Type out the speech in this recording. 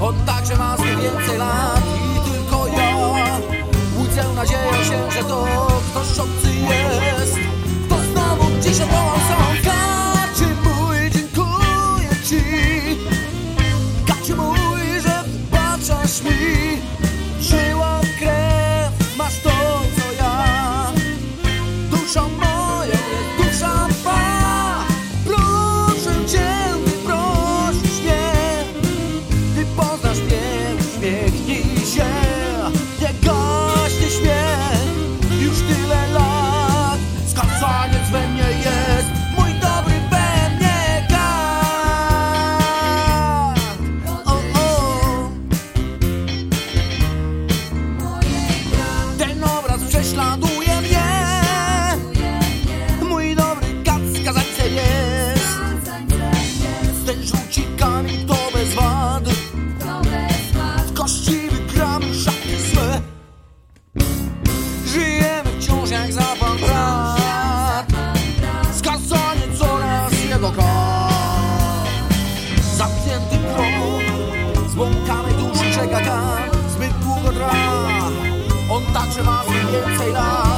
On także ma zbyt więcej lat i tylko ja. Łudzę nadzieję się, że to ktoś obcy jest. Kto znowu dzisiaj wołał sam następny krok Złąkany dusz czeka tam zbyt długo gra On także ma więcej lat.